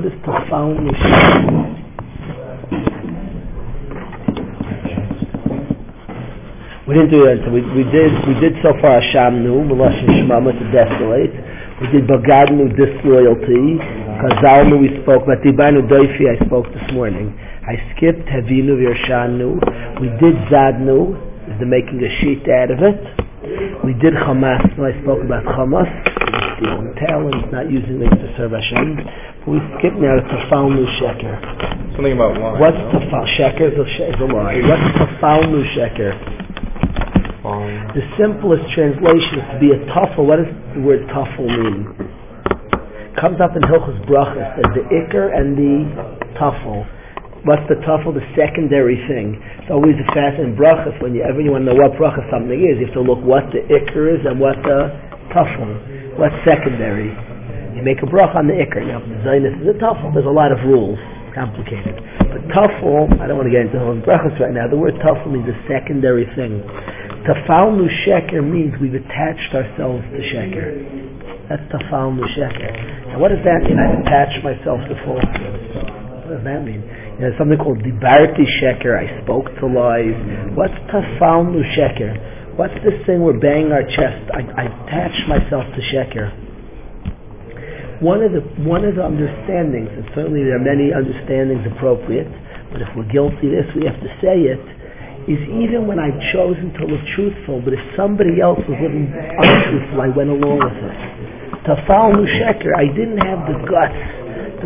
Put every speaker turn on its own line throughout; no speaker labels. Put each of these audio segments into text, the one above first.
What is profoundly sheker? We didn't do that. We, we did we did so far Hashamnu, Melashim Shemama to desolate. We did Bagadnu, disloyalty. Kazalnu, we spoke about Tibanu Doifi, I spoke this morning. I skipped Havinu Virshanu. We did Zadnu, the making a sheet out of it. We did Hamas, I spoke about Hamas, stealing talents, not using things to serve Hashem. But we skip now to Tafalnu Sheker.
Something about wine.
What's Tafal? Sheker is a, is a lie. What's Tafalnu Sheker? The simplest translation is to be a tuffle. What does the word tuffle mean? Comes up in Hilchos Brachas as the ikar and the tuffle. What's the tuffle? The secondary thing. It's always a fascinating brachas. Whenever you want to know what bracha something is, you have to look what the ikar is and what the tuffle. What's secondary? You make a bracha on the ikar. Now, the Zionist is a tuffle. There's a lot of rules. Complicated. But tuffle, I don't want to get into the brachas right now. The word tuffle means a secondary thing. Tafalnu sheker means we've attached ourselves to sheker. That's tafalnu sheker. Now what does that mean? I've attached myself to false. What does that mean? You know, something called dibarti sheker. I spoke to lies. What's tafalnu sheker? What's this thing we're banging our chest? I, I attached myself to sheker. One of the one of the understandings, and certainly there are many understandings appropriate, but if we're guilty of this, we have to say it is even when I've chosen to live truthful, but if somebody else was living untruthful, I went along with it. To follow Sheker, I didn't have the guts,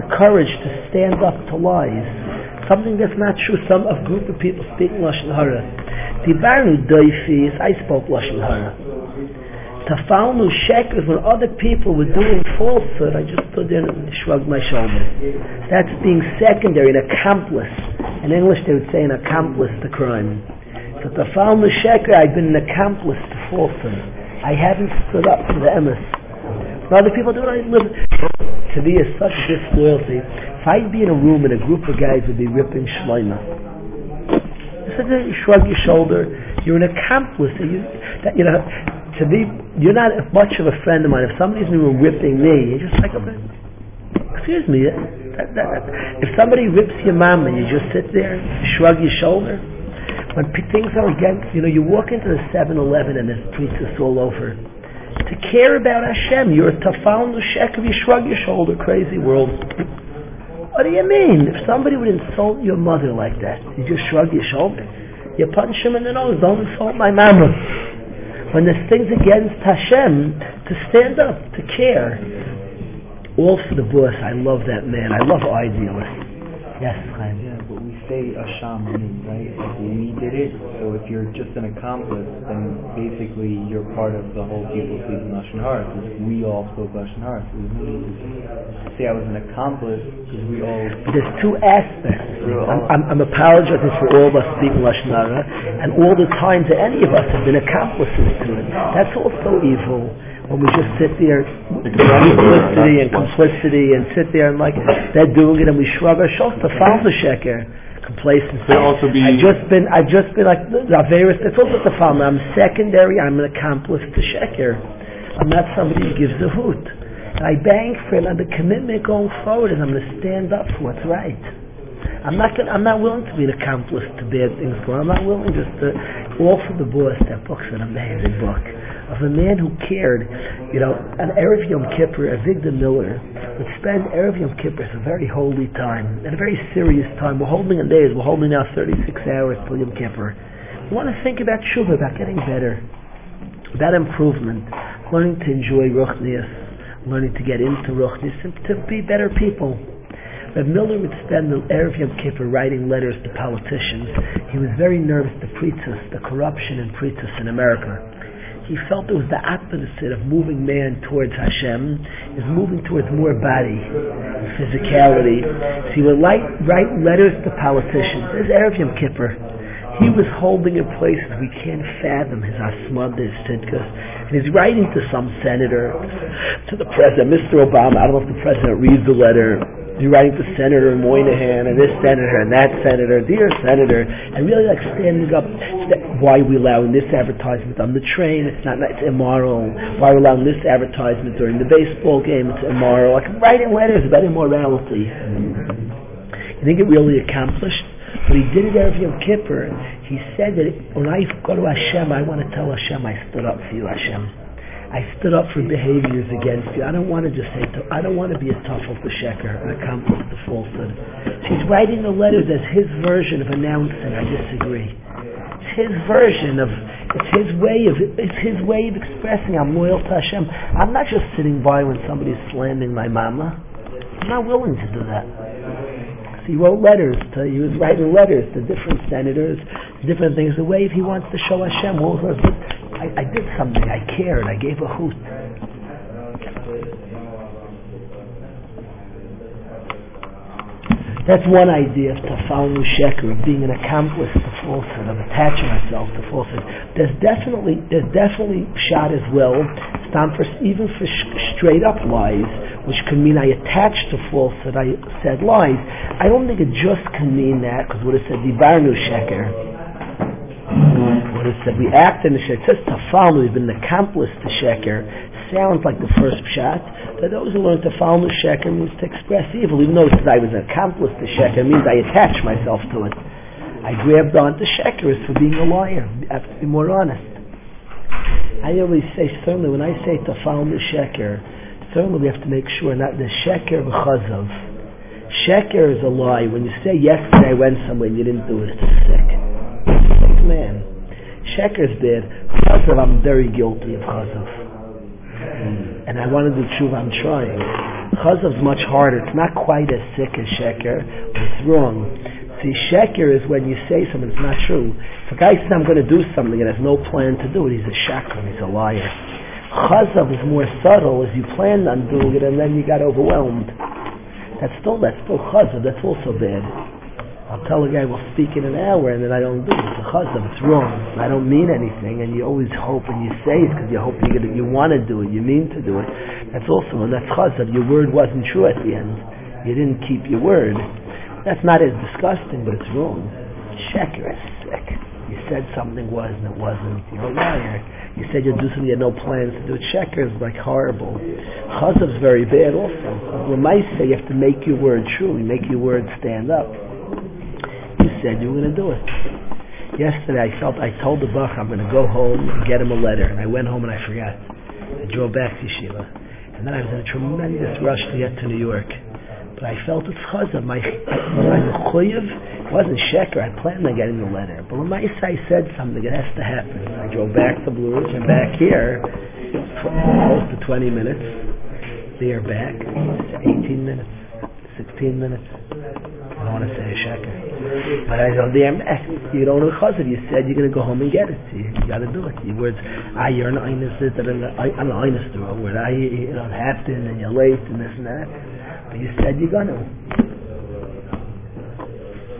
the courage to stand up to lies. Something that's not true. Some a group of people speaking Lashon Hara. Dibarnu doifis, I spoke Lashon Hara. Tafalnu sheker is when other people were doing falsehood, I just stood there and shrugged my shoulders. That's being secondary, an accomplice. In English they would say an accomplice to crime. So Tafalnu sheker, I've been an accomplice to falsehood. I haven't stood up for the emes. Other people do it. To me, is such disloyalty. If I'd be in a room and a group of guys would be ripping shleima, you shrug your shoulder. You're an accomplice. You, that, you know, to be, you're not much of a friend of mine. If somebody's the room me, you're just like, excuse me. That, that. If somebody rips your mom and you just sit there, shrug your shoulder. When p- things are against, you know, you walk into the 7-Eleven and there's pizzas all over. To care about Hashem, you're a tafal nushek you shrug your shoulder, crazy world. What do you mean? If somebody would insult your mother like that, you just shrug your shoulder. You punch him in the nose. Don't insult my mama. When there's things against Hashem, to stand up, to care. All for the boss. I love that man. I love idealists. Yes, Chaim.
Yeah, but we say Asham, right? We did So if you're just an accomplice, then basically you're part of the whole people speaking Lashon Hara because we all spoke Lashon Hara. So there's no need to say I was an accomplice because we all.
There's two aspects. I'm, I'm, I'm apologizing for all of us speaking Lashon Hara, and all the times that any of us have been accomplices to it. That's also evil when we just sit there complicity and complicity and sit there and like they're doing it and we shrug our shoulders to follow the sheker complacency.
Also be-
I've just been I've just been like the it's also the farm. I'm secondary, I'm an accomplice to sheker. I'm not somebody who gives a hoot. And I bang for it and the commitment going forward is I'm gonna stand up for what's right. I'm not gonna, I'm not willing to be an accomplice to bad things going. I'm not willing just to offer the boss. That book's an amazing book of a man who cared. You know, on Erev Yom Kippur, Avigdor Miller would spend Erev Yom Kippur as a very holy time and a very serious time. We're holding in days. We're holding now 36 hours till Yom Kippur. We want to think about tshuva, about getting better, about improvement, learning to enjoy ruchnias, learning to get into ruchnias, and to be better people. But Miller would spend the Erev Yom Kippur writing letters to politicians. He was very nervous the preachers, the corruption in preachers in America. He felt it was the opposite of moving man towards Hashem, is moving towards more body, physicality. So he would write, write letters to politicians. There's Erev Yom Kippur. He was holding in places we can't fathom his asmad, his. And he's writing to some senator, to the president, Mr. Obama. I don't know if the president reads the letter. You're writing to Senator Moynihan and this senator and that senator, dear senator, and really like standing up. Why are we allowing this advertisement on the train? It's not. It's immoral. Why are we allowing this advertisement during the baseball game? It's immoral. Like writing letters about immorality. You think it really accomplished? But he did it every Yom Kippur. He said that when I go to Hashem, I want to tell Hashem I stood up for you, Hashem. I stood up for behaviors against you. I don't want to just say, I don't want to be a tough tuffle to sheker, an accomplice to falsehood. He's writing the letters as his version of announcing, I disagree. It's his version of, it's his way of, it's his way of expressing I'm loyal to Hashem. I'm not just sitting by when somebody's slandering my mama. I'm not willing to do that. So he wrote letters to, he was writing letters to different senators, different things. The way he wants to show Hashem, well, I, did something, I cared, I gave a hoot. That's one idea of tafalnu sheker, of being an accomplice to falsehood, of attaching myself to falsehood. There's definitely, there's definitely shot as well, for, even for sh- straight up lies, which can mean I attached to falsehood, I said lies. I don't think it just can mean that, because what it said, dibarnu sheker, what it said, we act in the sheker. It says tafal, we've been accomplice to sheker. Sounds like the first pshat. That those who learn tafal the sheker means to express evil. Even though it says I was an accomplice to sheker, means I attach myself to it. I grabbed onto sheker is for being a liar. I have to be more honest. I always say, certainly, when I say tafal the sheker, certainly we have to make sure not the sheker v'chazov. Sheker is a lie. When you say yesterday I went somewhere and you didn't do it, it's sick. Sick man. Is bad. Chazav, I'm very guilty of Chazav. And I want to tshuva, I'm trying. Chazav's much harder. It's not quite as sick as Sheker, but it's wrong. See, Sheker is when you say something that's not true. If a guy says, I'm going to do something and has no plan to do it, he's a shakran, he's a liar. Chazav is more subtle as you planned on doing it and then you got overwhelmed. That's still, that's still Chazav, that's also bad. I'll tell a guy we'll speak in an hour and then I don't do it. It's a chazam. It's wrong. I don't mean anything, and you always hope and you say it because you hope you're gonna, you want to do it. You mean to do it. That's also and that's chazam. Your word wasn't true at the end. You didn't keep your word. That's not as disgusting, but it's wrong. Sheker is sick. You said something was and it wasn't. You're a liar. You said you'd do something you had no plans to do. Sheker is like horrible. Chazav's very bad also. Say you have to make your word true. You make your word stand up said you were going to do it. Yesterday I felt, I told the Bach I'm going to go home and get him a letter. And I went home and I forgot. I drove back to Yeshiva. And then I was in a tremendous rush to get to New York. But I felt it's chazah. My, my mechuyev wasn't sheker. I planned on getting the letter. But when my I said something, it has to happen. I drove back to Blue Ridge and back here, close to 20 minutes. There, back, 18 minutes, 16 minutes. I don't want to say a sheker. But I don't damn you don't know chazir. You said you're going to go home and get it. So you, you got to do it. Your words, ah, you're an einus, I'm an einus the wrong word. I, you don't have to, and you're late, and this and that. But you said you're going to.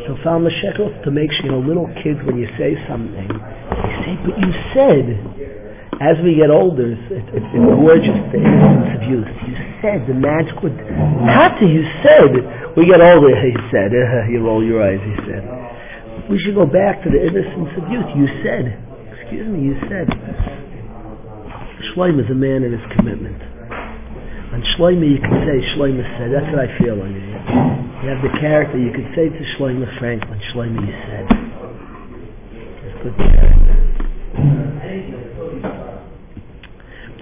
So found the shekels to make sure, you know, little kids, when you say something, they say, but you said. As we get older, it's, it's, it's gorgeous, the innocence of youth. You said, the magic would, Tata, you said, we get older, he said. you roll your eyes, he said. We should go back to the innocence of youth. You said. Excuse me, you said. Shloim is a man in his commitment. On Shloim you can say Shloim said. That's what I feel on you. You have the character. You could say to Shloim Franklin, Shloim you said. It's good character.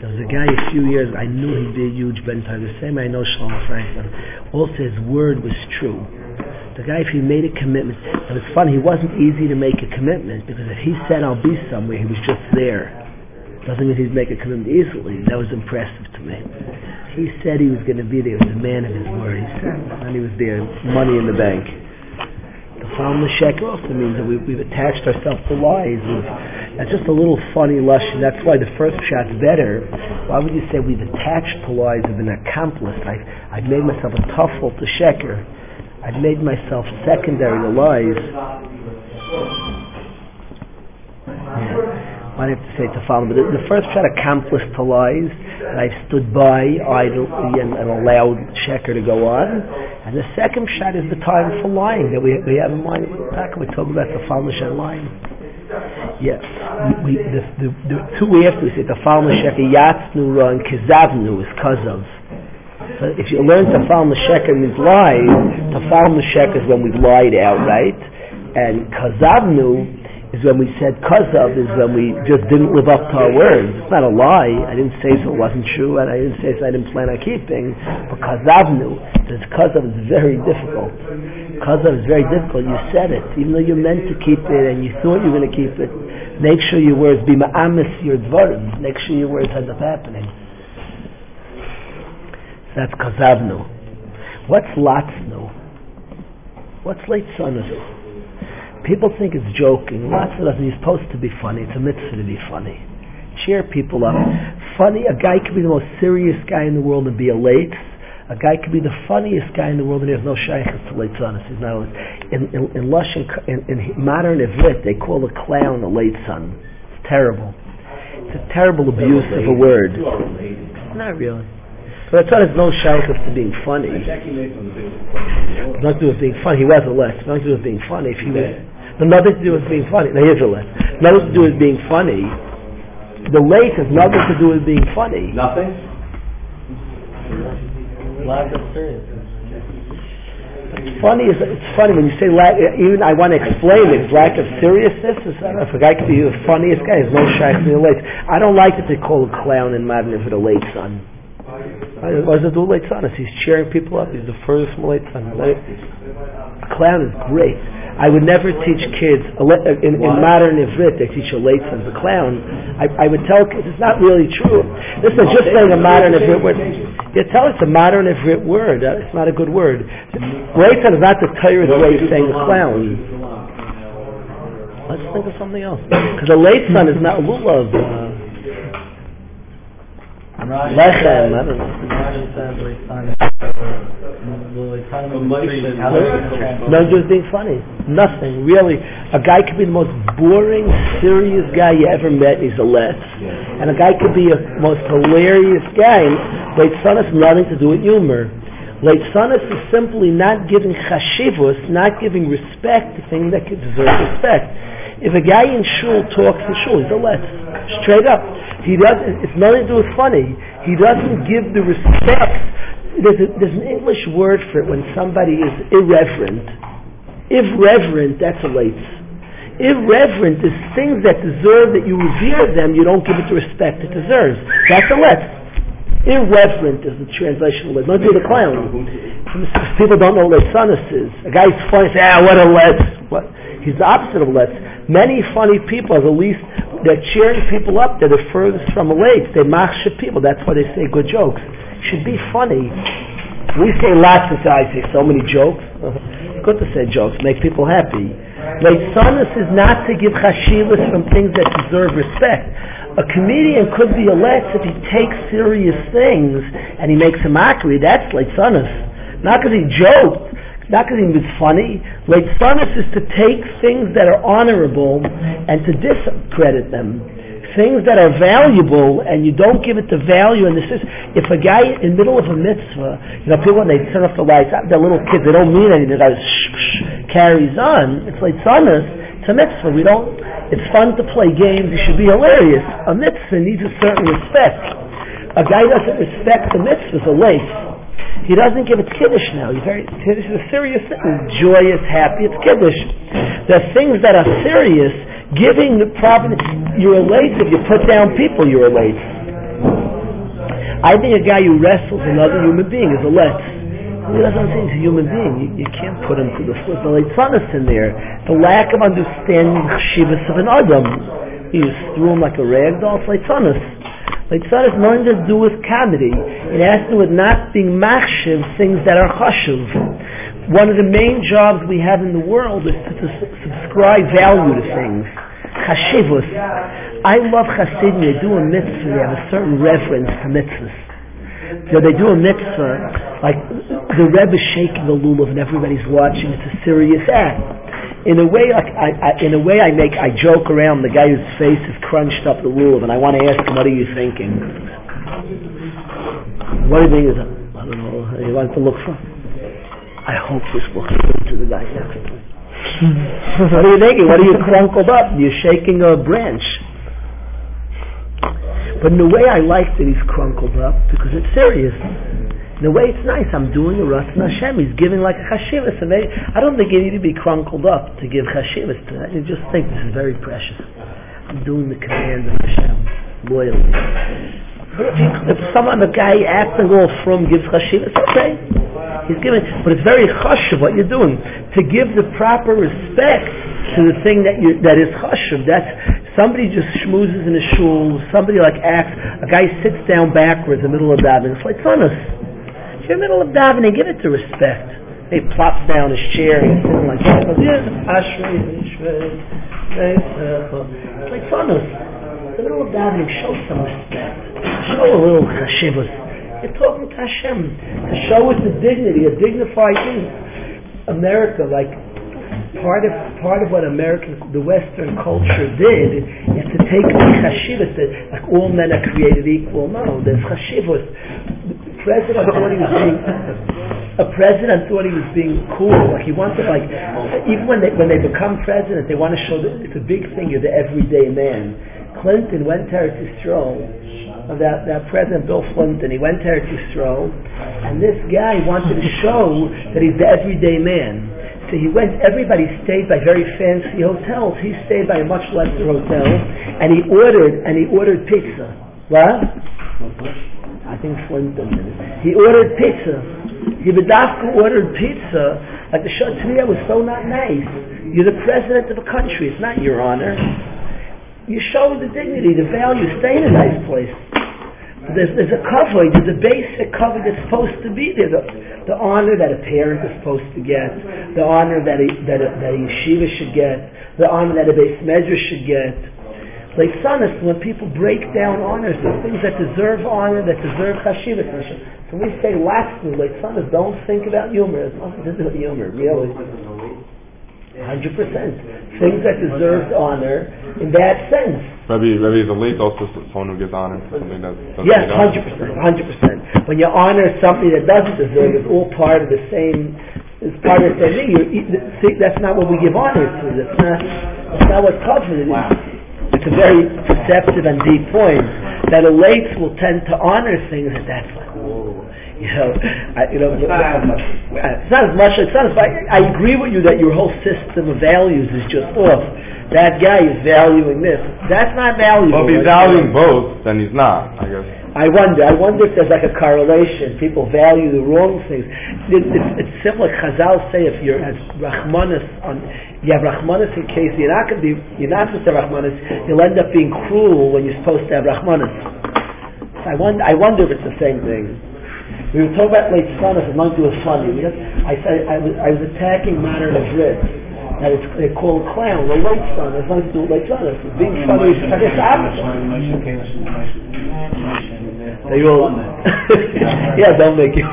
There was a guy a few years, I knew he'd be a huge Ben The same I know Shlomo Franklin. Also, his word was true. The guy, if he made a commitment, it was funny, he wasn't easy to make a commitment because if he said, I'll be somewhere, he was just there. Doesn't mean he'd make a commitment easily. That was impressive to me. He said he was going to be there. He was a man of his word. He said, and he was there, money in the bank. The found the shekel also means that we've, we've attached ourselves to lies. We've, that's just a little funny lashon. That's why the first shot's better. Why would you say we've attached to lies, have been accomplished? I've, I've made myself a tuffle to sheker. I've made myself secondary to lies. Yeah. I have to say to follow. But the, the first shot accomplice to lies, and I've stood by idly and, and allowed sheker to go on. And the second shot is the time for lying that we, we have in mind. Back we talk about the falnish and lying. Yes, we, we, the, the, the two we say the falnish sheker yatsnu and kizavnu is of. So if you learn to follow the sheker means lies, to follow the sheker is when we've lied outright, and kazavnu is when we said kazav is when we just didn't live up to our words. It's not a lie. I didn't say so it wasn't true, and I didn't say so I didn't plan on keeping. But kazavnu, this kazav is very difficult. Kazav is very difficult. You said it, even though you meant to keep it and you thought you were going to keep it. Make sure your words be ma'amis your dvarim. Make sure your words end up happening. That's kazavnu. What's latznu? What's late sonatu? People think it's joking. Lots of you're supposed to be funny. It's a mitzvah to be funny. Cheer people up. Funny, a guy could be the most serious guy in the world and be a late. A guy could be the funniest guy in the world and he has no shaykhs to late son. He's not in in in, lush, in, in, in modern Ivrit, they call a clown a late son. It's terrible. It's a terrible abuse of a word. Not really. But that's has no shaykhs to being funny. Not to do with being funny. He was a less. Not to do with being funny. If he was but nothing to do with being funny. Now here's a list. Nothing to do with being funny. The late has nothing to do with being funny.
Nothing?
Lack of seriousness. Funny is it's funny when you say lack. Even I want to explain it. Lack of seriousness. Is, I don't know if a guy could be the funniest guy. There's no shy to be late. I don't like that they call a clown in modern for the late son. What does it do late son? He's cheering people up. He's the furthest from the late son. A clown is great. I would never teach kids in, in modern Ivrit. They teach a late son a clown. I, I, would tell kids it's not really true. This is just saying a modern Ivrit word. You tell it's a modern Ivrit word. Uh, it's not a good word. Late is not the Torah's way of saying a clown. Let's think of something else. Because a late son is not lulav. Uh, Lechem, I don't know. No, just being funny. Nothing, really. A guy could be the most boring, serious guy you ever met, he's a let. And a guy could be a most hilarious guy. Late son has nothing to do with humor. Late sonus is simply not giving chashivus, not giving respect to things that deserve respect. If a guy in shul talks in shul, he's a let. Straight up. He doesn't, it's nothing to do with funny. He doesn't give the respect. There's, a, there's an English word for it when somebody is irreverent. Irreverent, that's a late. Irreverent is things that deserve that you revere them, you don't give it the respect it deserves. That's a let. Irreverent is the translation of. Don't do the clown. People don't know what Lesanus is. A guy's funny, say, ah, what a let. What? He's the opposite of let. Many funny people are the least they're cheering people up. They're the furthest from a lake. They machshir people. That's why they say good jokes. Should be funny. We say lots of I say so many jokes. good to say jokes. Make people happy. Leitzanis is not to give chashivas from things that deserve respect. A comedian could be a letz if he takes serious things and he makes a mockery. That's leitzanis. Not because he joked, not because he was funny. Leitzanis is to take things that are honorable and to discredit them. Things that are valuable and you don't give it the value. And this is, if a guy in the middle of a mitzvah, you know, people when they turn off the lights, uh, they're little kids, they don't mean anything. The guy carries on. It's Leitzanis. It's a mitzvah. We don't, it's fun to play games. You should be hilarious. A mitzvah needs a certain respect. A guy doesn't respect the mitzvah, a lace. He doesn't give it kiddush now. He's very kiddush is a serious thing. Joyous, happy. It's kiddush. The things that are serious, giving the providence. You're late if you put down people. You're late. I think a guy who wrestles another human being is a let. He doesn't think he's a human being. You, you can't put him to the foot. The leitzanis in there. The lack of understanding the shivas of an adam. You just threw him like a rag doll. It's leitzanis. Mitzvah has nothing to do with comedy. It has to do with not being machshiv, things that are chashuv. One of the main jobs we have in the world is to, to subscribe value to things. Chashivus. I love Hasidim. They do a mitzvah. They have a certain reverence to mitzvahs. So they do a mitzvah, like the Rebbe is shaking the lulav and everybody's watching. It's a serious act. In a way, like I, I, in a way, I make I joke around the guy whose face is crunched up the lulav, and I want to ask him, "What are you thinking?" What do you think is? I don't know. You want to look for? I hope this looks good to the guy next what are you thinking? What are you crunkled up? You're shaking a branch. But in a way, I like that he's crunkled up because it's serious. In a way, it's nice. I'm doing a Ratzon Hashem. He's giving like a chashivas. I don't think you need to be crunkled up to give chashivas to that. You just think this is very precious. I'm doing the command of Hashem loyally. If, someone, a guy acting all from gives chashivas, okay. He's giving, but it's very chashuv what you're doing. To give the proper respect to the thing that you that is chashuv. That's somebody just schmoozes in a shul. Somebody like acts. A guy sits down backwards in the middle of davening. It's like us. In the middle of davening, give it to respect. He plops down his chair and he's sitting like that. Uh, it's like funus. In the middle of davening, show some respect. Show a little chashivas. You're talking to Hashem. To show it the dignity, a dignified thing. America, like part of part of what American, the Western culture did is to take the chashivas that like all men are created equal. No, there's chashivas president thought he was being a president thought he was being cool. Like he wanted like even when they when they become president, they want to show that it's a big thing. You're the everyday man. Clinton went there to Eretz Yisrael. Uh, that, that President Bill Clinton, he went there to Yisrael, and this guy wanted to show that he's the everyday man. So he went, everybody stayed by very fancy hotels. He stayed by a much lesser hotel, and he ordered, and he ordered pizza. What? I think Clinton He ordered pizza. He Hibidavka ordered pizza. Like the Shatria was so not nice. You're the president of a country. It's not your honor. You show the dignity, the value. Stay in a nice place. There's, there's a cover, there's a basic cover that's supposed to be there. The, the honor that a parent is supposed to get, the honor that a, that a, that a yeshiva should get, the honor that a beis medrash should get, Leisanis, when people break down honors, the things that deserve honor, that deserve chashivas. So we say lastly, Leisanis, don't think about humor. It's nothing to do with humor, really. Hundred percent. Things that deserve honor in that sense.
Maybe, maybe the late also someone who gives honor to something that doesn't
Yes, hundred percent, hundred percent. When you honor something that doesn't deserve, it's all part of the same. It's part of the same thing. See, that's not what we give honor to. That's not. That's not what's covered. Wow it's a very perceptive and deep point that elites will tend to honor things at that that's like, whoa, oh. you know, I, you know, it's not, it's not as much. It's not as. I, I agree with you that your whole system of values is just off. That guy is valuing this. That's not valuable.
Well, if he's valuing both, then he's not. I guess.
I wonder. I wonder if there's like a correlation. People value the wrong things. It, it's, it's similar. Chazal say if you're as Rahmanis on, you have Rahmanis in case you're not going to be, you're not supposed to have Rahmanis. You'll end up being cruel when you're supposed to have Rahmanis. So I wonder. I wonder if it's the same thing. We were talking about late Sonnus, and do it funny. Have, I said I was, I was attacking modern Madrid. That it's, they're called clown, the late son. It's not to do with late son. It's being funny. It's opposite. They all, yeah, don't make it.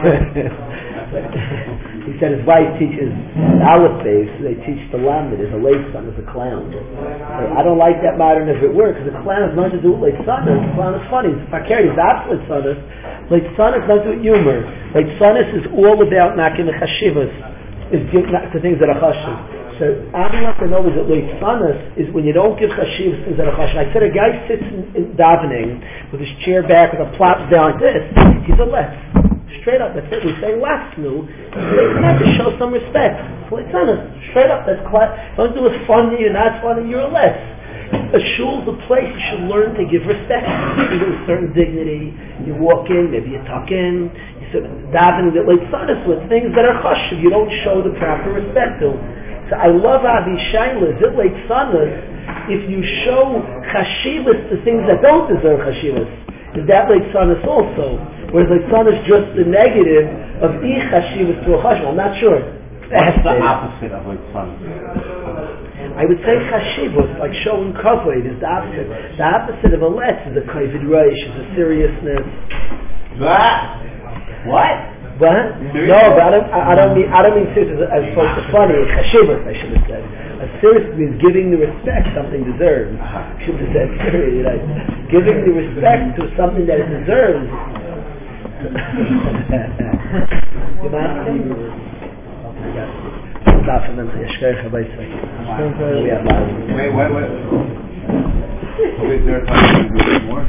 he said his wife teaches Aleph Beis, they teach the lamed as a late son, as a clown. I don't like that modern if it works, because a clown has nothing to do with late son. A clown is funny. It's fakir, he's absolute son. Late son is nothing to do with humor. Late son is all about knocking the chashivas, is the things that are chashiv. So I'm not to know is that leitzanas is when you don't give chashiv that are. I said a guy sits in, in davening with his chair back with a plops down like this. He's a less. Straight up, that's it. We say lasnu. You have to show some respect. Leitzanas, straight up. That's class. Don't do it funny. You're not funny. You're a less. A shul's a place you should learn to give respect. You give a certain dignity. You walk in, maybe you tuck in. You sit davening that leitzanas with things that are chashiv. You don't show the proper respect to. So I love Avishayla, Zilate Sanas, if you show chashivas to things that don't deserve chashivas. Is that like Sanas also? Whereas like Sanas just the negative of e chashivas to a chashiv. I'm not sure.
That's the opposite of like Sanas?
I would say chashivus, like showing kavod, is the opposite. The opposite of a letz is a kavod reish, is a seriousness.
What? What?
What? No, but I don't, I, don't mean, I don't mean serious as, as opposed to funny. Chashivas, I should have said. As Serious means giving the respect something deserves. Uh-huh. Should have said serious, right? Giving the respect to something that it deserves. You Stop and then say, Yeshkeich Wait,
wait, wait. Is there time to do more?